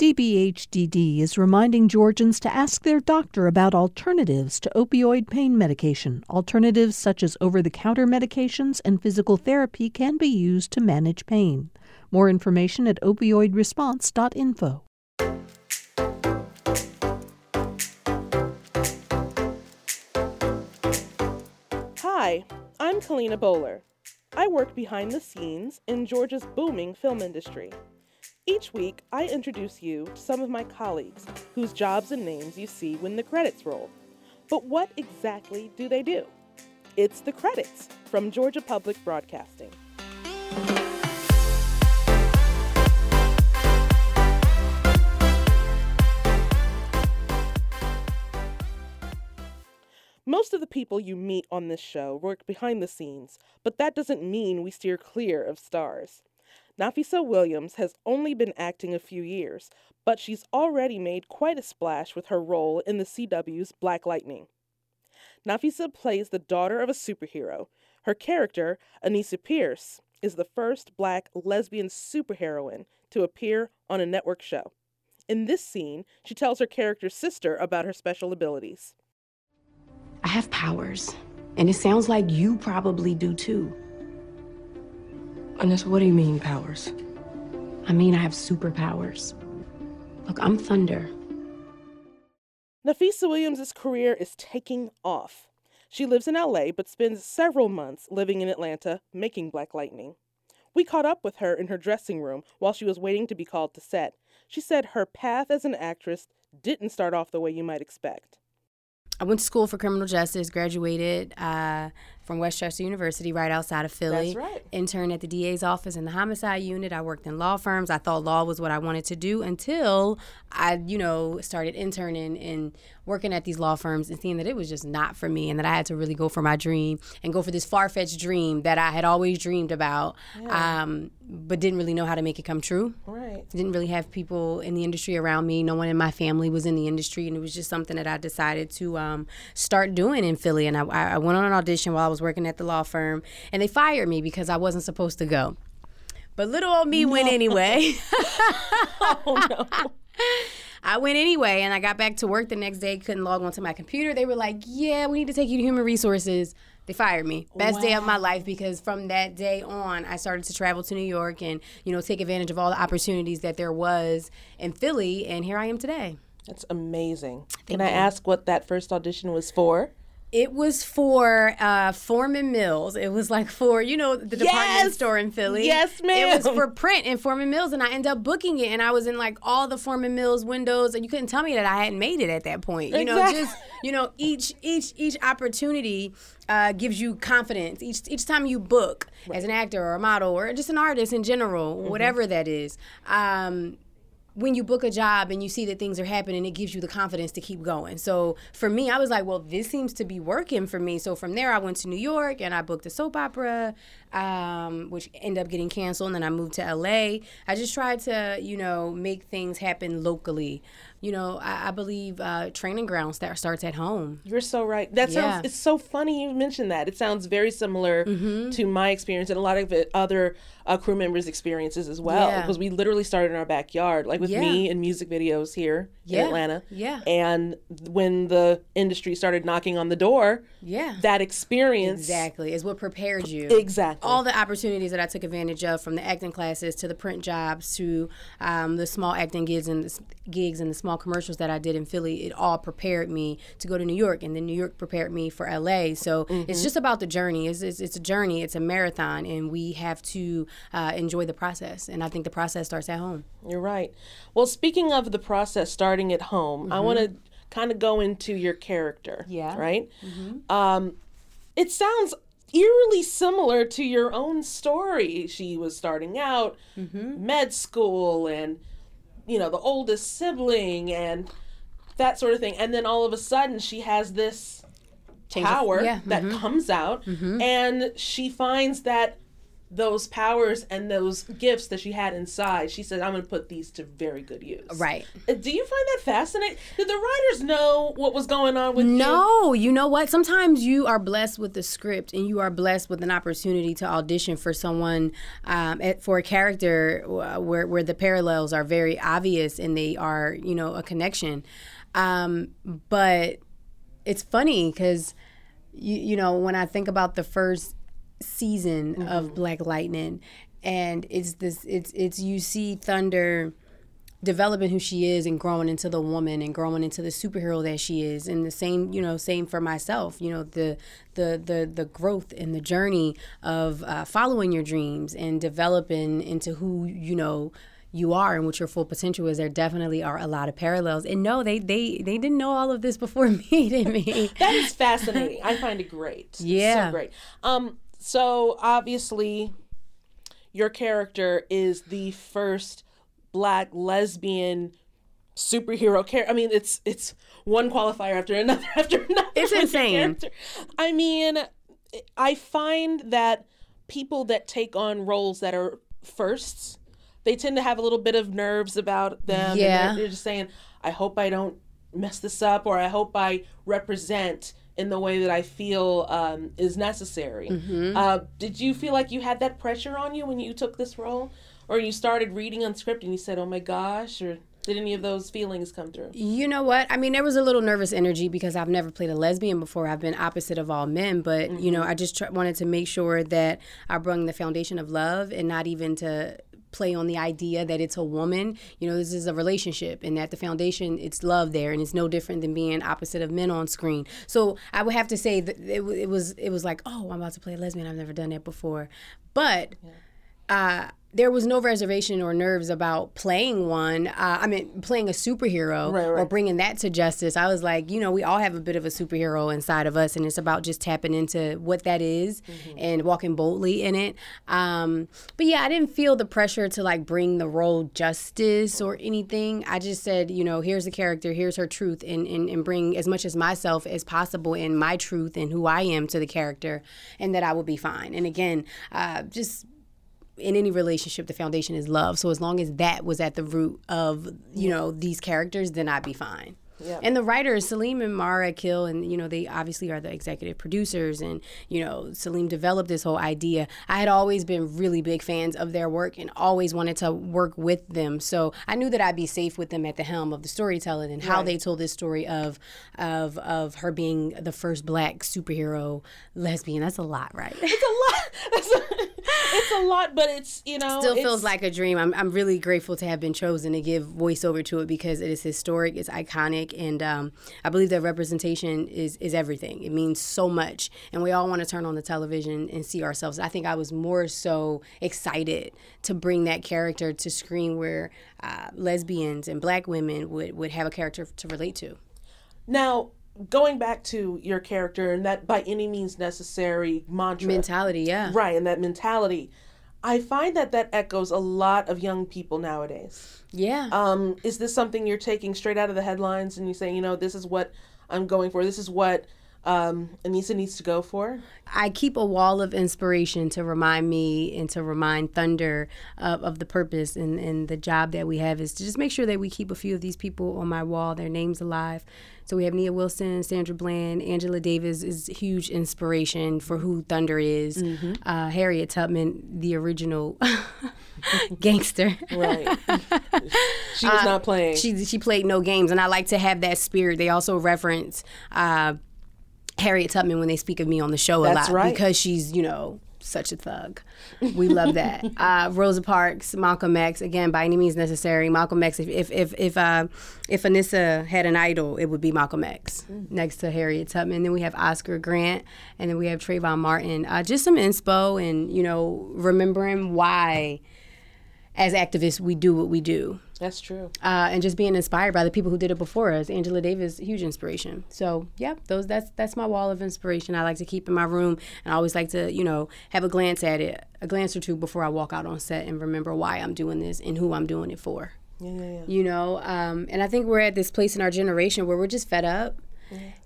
DBHDD is reminding Georgians to ask their doctor about alternatives to opioid pain medication. Alternatives such as over the counter medications and physical therapy can be used to manage pain. More information at opioidresponse.info. Hi, I'm Kalena Boller. I work behind the scenes in Georgia's booming film industry. Each week, I introduce you to some of my colleagues whose jobs and names you see when the credits roll. But what exactly do they do? It's the credits from Georgia Public Broadcasting. Most of the people you meet on this show work behind the scenes, but that doesn't mean we steer clear of stars. Nafessa Williams has only been acting a few years, but she's already made quite a splash with her role in the CW's Black Lightning. Nafessa plays the daughter of a superhero. Her character, Anissa Pierce, is the first black lesbian superheroine to appear on a network show. In this scene, she tells her character's sister about her special abilities. I have powers, and it sounds like you probably do too. Anissa, what do you mean, powers? I mean, I have superpowers. Look, I'm Thunder. Nafessa Williams' career is taking off. She lives in LA but spends several months living in Atlanta making Black Lightning. We caught up with her in her dressing room while she was waiting to be called to set. She said her path as an actress didn't start off the way you might expect. I went to school for criminal justice, graduated uh, from West Chester University, right outside of Philly. That's right. Interned at the DA's office in the homicide unit. I worked in law firms. I thought law was what I wanted to do until I, you know, started interning and working at these law firms and seeing that it was just not for me and that I had to really go for my dream and go for this far fetched dream that I had always dreamed about, Yeah. um, but didn't really know how to make it come true Right. didn't really have people in the industry around me. No one in my family was in the industry, and it was just something that I decided to um, start doing in Philly. And I, I went on an audition while I was working at the law firm, and they fired me because I wasn't supposed to go. But little old me went anyway. Oh no. I went anyway, and I got back to work the next day. Couldn't log onto my computer. They were like, "Yeah, we need to take you to human resources." They fired me. Best day of my life because from that day on, I started to travel to New York and you know take advantage of all the opportunities that there was in Philly, and here I am today. That's amazing. Can I ask what that first audition was for? It was for uh, Forman Mills. It was like for you know the department Yes! store in Philly. Yes, ma'am. It was for print in Forman Mills, and I ended up booking it. And I was in like all the Forman Mills windows, and you couldn't tell me that I hadn't made it at that point. You know, Exactly. just you know each each each opportunity uh, gives you confidence. Each each time you book as an actor or a model or just an artist in general, Mm-hmm. whatever that is. Um, when you book a job and you see that things are happening, it gives you the confidence to keep going. So for me, I was like, well, this seems to be working for me. So from there, I went to New York and I booked a soap opera, um, which ended up getting canceled. And then I moved to LA. I just tried to, you know, make things happen locally. You know, I, I believe uh, training grounds start, starts at home. You're so right. That sounds. Yeah. It's so funny you mentioned that. It sounds very similar Mm-hmm. to my experience and a lot of it, other uh, crew members' experiences as well. Yeah. Because we literally started in our backyard, like with Yeah. me and music videos here Yeah. in Atlanta. Yeah. And when the industry started knocking on the door, Yeah. that experience Exactly, is what prepared you. Exactly. All the opportunities that I took advantage of, from the acting classes to the print jobs to um, the small acting gigs and the gigs and the small commercials that I did in Philly, it all prepared me to go to New York, and then New York prepared me for LA. So Mm-hmm. it's just about the journey. It's, it's it's a journey. It's a marathon, and we have to uh, enjoy the process. And I think the process starts at home. You're right. Well, speaking of the process starting at home, I want to kind of go into your character. Mm-hmm. Yeah. Right? Um, it sounds eerily similar to your own story. She was starting out, Mm-hmm. med school, and, you know, the oldest sibling, and that sort of thing. And then all of a sudden, she has this Change power yeah, that mhm. comes out, and she finds that those powers and those gifts that she had inside, she said, I'm going to put these to very good use. Right. Uh, Do you find that fascinating? Did the writers know what was going on with you? No, you know what? Sometimes you are blessed with the script and you are blessed with an opportunity to audition for someone um, at, for a character uh, where, where the parallels are very obvious and they are, you know, a connection. Um, but it's funny because, you, you know, when I think about the first season of Black Lightning, and it's this, it's, it's, you see Thunder developing who she is and growing into the woman and growing into the superhero that she is and the same you know same for myself you know the the the, the growth and the journey of uh, following your dreams and developing into who you know you are and what your full potential is there definitely are a lot of parallels and no they they they didn't know all of this before meeting me That is fascinating. I find it great. Yeah. so great. Um, so obviously, your character is the first black lesbian superhero character. I mean, it's it's one qualifier after another after another. It's insane. character. I mean, I find that people that take on roles that are firsts, they tend to have a little bit of nerves about them. and Yeah. they're, they're just saying, "I hope I don't mess this up," or "I hope I represent." In the way that I feel um, is necessary. Mm-hmm. Uh, did you feel like you had that pressure on you when you took this role, or you started reading on script and you said, "Oh my gosh," or did any of those feelings come through? You know what? I mean, there was a little nervous energy because I've never played a lesbian before. I've been opposite of all men, but you know, I just tr- wanted to make sure that I brung the foundation of love and not even to play on the idea that it's a woman. You know, this is a relationship and that the foundation it's love there and it's no different than being opposite of men on screen. So, I would have to say that it, it was it was like, "Oh, I'm about to play a lesbian. I've never done that before." But uh, there was no reservation or nerves about playing one. Uh, I mean, playing a superhero Right, or bringing that to justice. I was like, you know, we all have a bit of a superhero inside of us, and it's about just tapping into what that is Mm-hmm. and walking boldly in it. Um, but yeah, I didn't feel the pressure to like bring the role justice or anything. I just said, you know, here's the character, here's her truth, and, and, and bring as much as myself as possible and my truth and who I am to the character, and that I will be fine. And again, uh, just in any relationship the foundation is love. So as long as that was at the root of you know these characters then i'd be fine. Yeah. and the writers Salim and Mara Akil and you know they obviously are the executive producers and you know Salim developed this whole idea. I had always been really big fans of their work and always wanted to work with them. So I knew that I'd be safe with them at the helm of the storytelling and how they told this story of of of her being the first black superhero lesbian. That's a lot right? It's a lot. It's a lot, but it's you know still feels like a dream. I'm, I'm really grateful to have been chosen to give voiceover to it because it is historic, it's iconic, and um, I believe that representation is, is everything. It means so much, and we all want to turn on the television and see ourselves. I think I was more so excited to bring that character to screen where uh, lesbians and black women would, would have a character to relate to. now going back to your character and that by any means necessary mantra. Mentality, yeah. Right, and that mentality. I find that that echoes a lot of young people nowadays. Yeah. Um, is this something you're taking straight out of the headlines and you say, you know, this is what I'm going for. This is what um, Anissa needs to go for. I keep a wall of inspiration to remind me and to remind Thunder of, of the purpose and, and the job that we have is to just make sure that we keep a few of these people on my wall, their names alive. So we have Nia Wilson, Sandra Bland, Angela Davis is huge inspiration for who Thunder is. Uh, Harriet Tubman, the original gangster. Right. she was not playing. She she played no games, and I like to have that spirit. They also reference uh, Harriet Tubman when they speak of me on the show a That's lot right. because she's you know such a thug. We love that. uh, Rosa Parks, Malcolm X, again by any means necessary. Malcolm X. If if if if, uh, if Anissa had an idol, it would be Malcolm X next to Harriet Tubman. Then we have Oscar Grant, and then we have Trayvon Martin. Uh, just some inspo, and you know remembering why. As activists, we do what we do That's true. uh, and just being inspired by the people who did it before us. Angela Davis, huge inspiration. So yeah, those that's that's my wall of inspiration. I like to keep in my room, and I always like to you know have a glance at it, a glance or two before I walk out on set, and remember why I'm doing this and who I'm doing it for. Yeah, yeah, yeah. You know, um, and I think we're at this place in our generation where we're just fed up.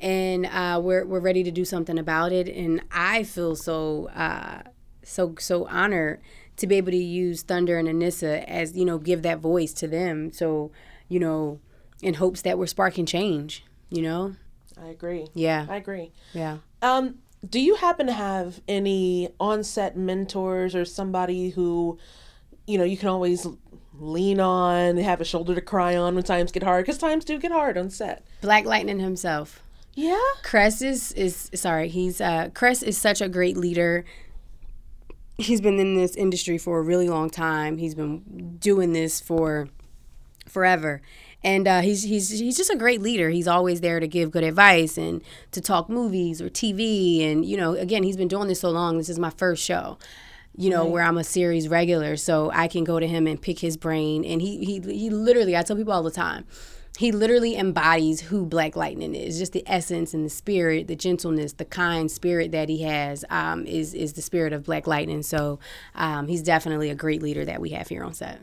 And uh, we're, we're ready to do something about it. And I feel so uh, so so honored to be able to use Thunder and Anissa as you know give that voice to them. So you know, in hopes that we're sparking change. You know. I agree. Yeah. I agree. Yeah. Um, do you happen to have any on-set mentors or somebody who, you know, you can always lean on, have a shoulder to cry on when times get hard? Because times do get hard on set. Black Lightning himself. Yeah. Cress is is sorry. He's uh Cress is such a great leader. He's been in this industry for a really long time. He's been doing this for forever. And uh, he's he's he's just a great leader. He's always there to give good advice and to talk movies or TV. And you know, again, he's been doing this so long. This is my first show, you know, where I'm a series regular, so I can go to him and pick his brain. And he he he literally, I tell people all the time, he literally embodies who Black Lightning is. Just the essence and the spirit, the gentleness, the kind spirit that he has um, is is the spirit of Black Lightning. So um, he's definitely a great leader that we have here on set.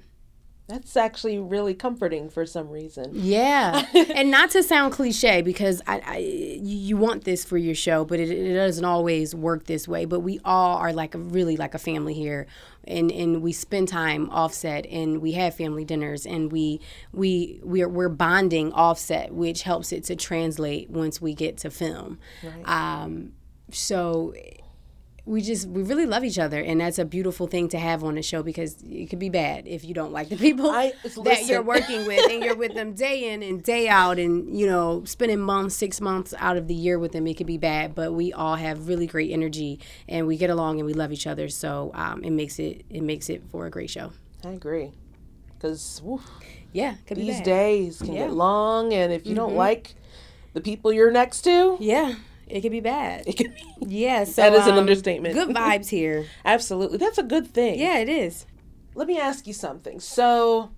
That's actually really comforting for some reason. Yeah, and not to sound cliche because I, I you want this for your show, but it, it doesn't always work this way. But we all are like a really like a family here, and and we spend time offset, and we have family dinners, and we we we're we're bonding offset, which helps it to translate once we get to film. Um, so we just we really love each other and that's a beautiful thing to have on the show because it could be bad if you don't like the people I- that you're working with and you're with them day in and day out and you know spending months six months out of the year with them it could be bad but we all have really great energy and we get along and we love each other so um, it makes it it makes it for a great show I agree. Because yeah could be these days can Yeah. Mm-hmm. get long, and if you don't like the people you're next to, yeah it could be bad it can be. yeah so That is an um, understatement. good vibes here Absolutely. That's a good thing. yeah it is let me ask you something. So,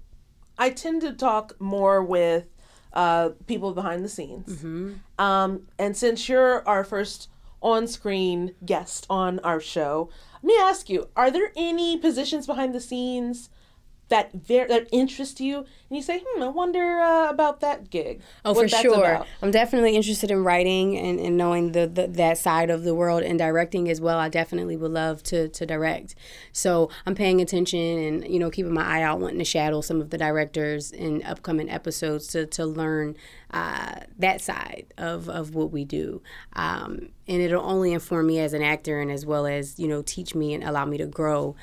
I tend to talk more with uh, people behind the scenes. Mm-hmm. Um, and since you're our first on screen guest on our show, let me ask you are there any positions behind the scenes? That ver- that interest you, and you say, "Hmm, I wonder uh, about that gig." Oh, for sure. about." I'm definitely interested in writing and, and knowing the, the that side of the world and directing as well. I definitely would love to to direct. So I'm paying attention and you know keeping my eye out, wanting to shadow some of the directors in upcoming episodes to to learn uh, that side of of what we do. Um, and it'll only inform me as an actor and as well as you know teach me and allow me to grow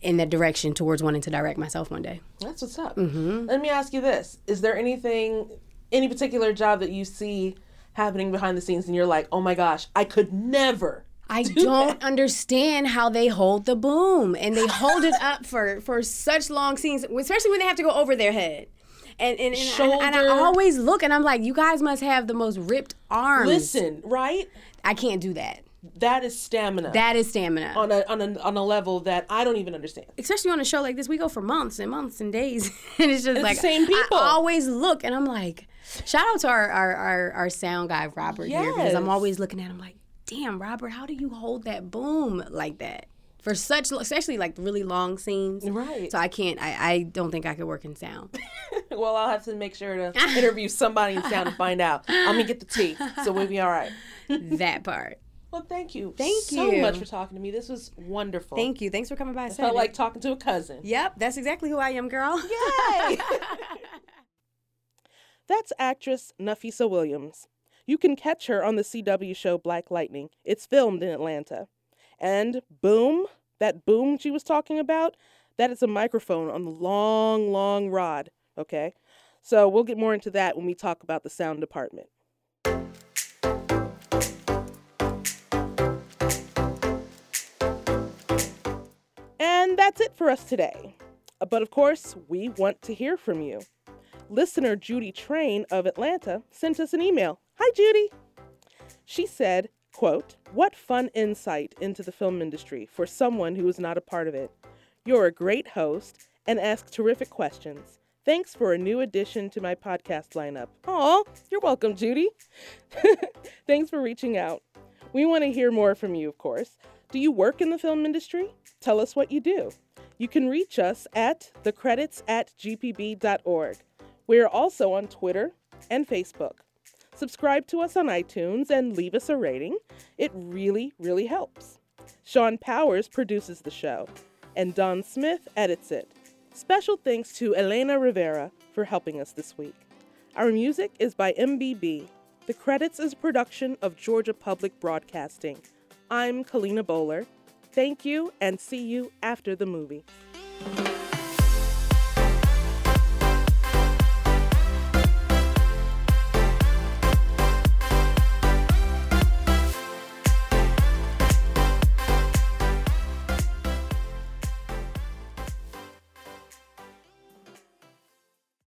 in that direction towards wanting to direct myself one day. That's what's up. Mm-hmm. Let me ask you this: Is there anything, any particular job that you see happening behind the scenes, and you're like, "Oh my gosh, I could never." I don't understand how they hold the boom and they hold it up for for such long scenes, especially when they have to go over their head. And and, and, and, and I always look and I'm like, you guys must have the most ripped arms. Listen, right? I can't do that. That is stamina That is stamina. on a on a on a level that I don't even understand. Especially on a show like this, we go for months and months and days, and it's just the like same people. I always look and I'm like, shout out to our our our, our sound guy Robert here because I'm always looking at him like, damn Robert, how do you hold that boom like that for such, especially like really long scenes? Right. So I can't. I I don't think I could work in sound. well, I'll have to make sure to interview somebody in sound to find out. I'm gonna get the tea, so we'll be all right. that part. Well, thank you, Thank so you. So much for talking to me. This was wonderful. Thank you. Thanks for coming by. I felt like talking to a cousin. Yep, that's exactly who I am, girl. Yay! That's actress Nafessa Williams. You can catch her on the CW show Black Lightning. It's filmed in Atlanta. And boom, that boom she was talking about, that is a microphone on the long, long rod, okay? So we'll get more into that when we talk about the sound department. And that's it for us today. But of course, we want to hear from you. Listener Judy Train of Atlanta sent us an email. Hi, Judy. She said, quote, What fun insight into the film industry for someone who is not a part of it. You're a great host and ask terrific questions. Thanks for a new addition to my podcast lineup. Aw, you're welcome, Judy. Thanks for reaching out. We want to hear more from you, of course. Do you work in the film industry? Tell us what you do. You can reach us at thecredits at gpb.org. We are also on Twitter and Facebook. Subscribe to us on iTunes and leave us a rating. It really, really helps. Sean Powers produces the show, and Don Smith edits it. Special thanks to Elena Rivera for helping us this week. Our music is by MBB. The credits is a production of Georgia Public Broadcasting. I'm Kalena Boller. Thank you and see you after the movie.